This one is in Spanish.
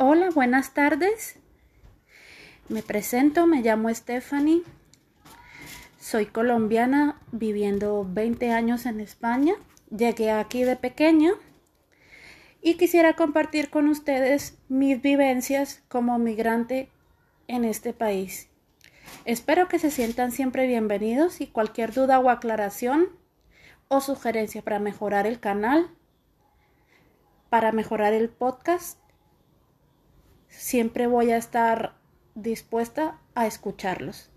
Hola, buenas tardes. Me presento, me llamo Stephanie. Soy colombiana viviendo 20 años en España. Llegué aquí de pequeña y quisiera compartir con ustedes mis vivencias como migrante en este país. Espero que se sientan siempre bienvenidos y cualquier duda o aclaración o sugerencia para mejorar el canal, para mejorar el podcast, siempre voy a estar dispuesta a escucharlos.